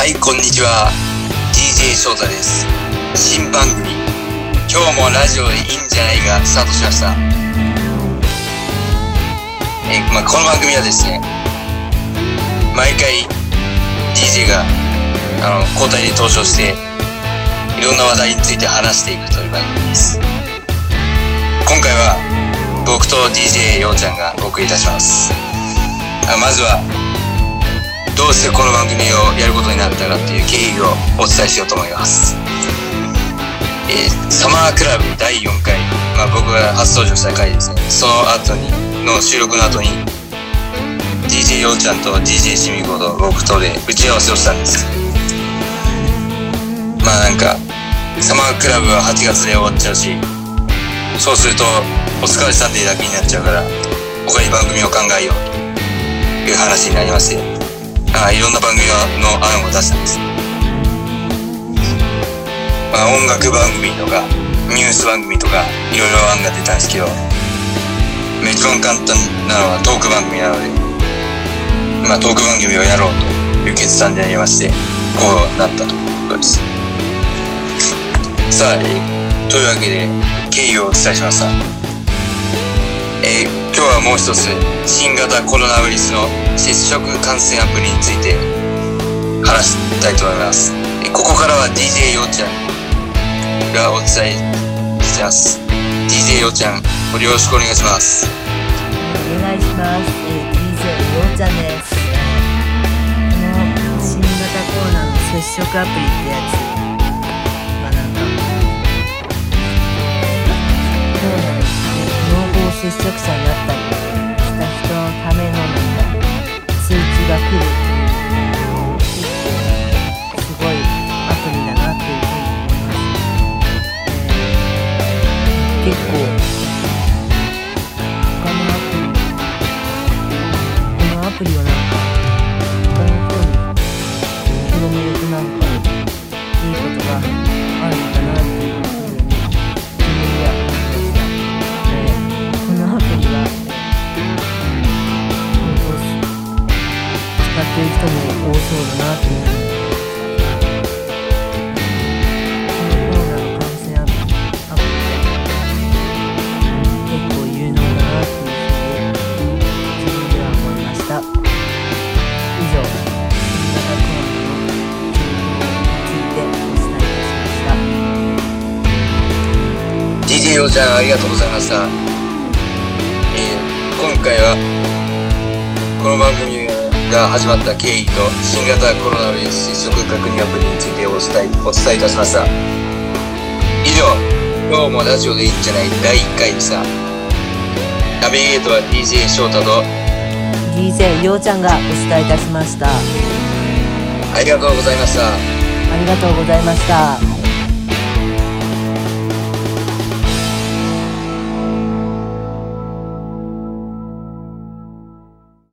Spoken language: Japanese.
はい、こんにちは。DJ 翔太です。新番組、今日もラジオでいいんじゃないがスタートしました。えーまあ、この番組はですね、毎回 DJ があの交代で登場して、いろんな話題について話していくという番組です。今回は僕と DJ ようちゃんがお送りいたします。あまずはどうしてこの番組をやることになったかっていう経緯をお伝えしようと思います。えーサマークラブ第4回、まあ、僕が初登場した回ですね。その後に、の収録の後に、DJ ようちゃんと DJ しみこと僕とで打ち合わせをしたんです。まあなんか、サマークラブは8月で終わっちゃうし、そうすると、お疲れサンデーだけになっちゃうから、他に番組を考えようという話になりまして、あいろんな番組の案を出したんです。まあ、音楽番組とか、ニュース番組とか、いろいろ案が出たんですけど、一番簡単なのはトーク番組なので、まあ、トーク番組をやろうという決断でありまして、こうなったということです。さあ、というわけで、経緯をお伝えしました。えー今日はもう一つ新型コロナウイルスの接触感染アプリについて話したいと思いますえここからは DJ ようちゃんがお伝えします DJ ようちゃんごよろしくお願いしますお願いします。え、DJ ようちゃんです。この新型コロナの接触アプリってやつ。プリはなんか他の人に広めるとなんかいいことがあるのかなっていうふうに自分では思いました。でこのアプリは本当使っている人も多そうだなっていうふうに DJ ようちゃんありがとうございました、えー今回はこの番組が始まった経緯と新型コロナウイルス接触確認アプリについてお伝えお伝えいたしました。以上今日もラジオでいいんじゃない第1回でした。ナビゲートは DJ 翔太と DJ ようちゃんがお伝えいたしました。ありがとうございました。ありがとうございました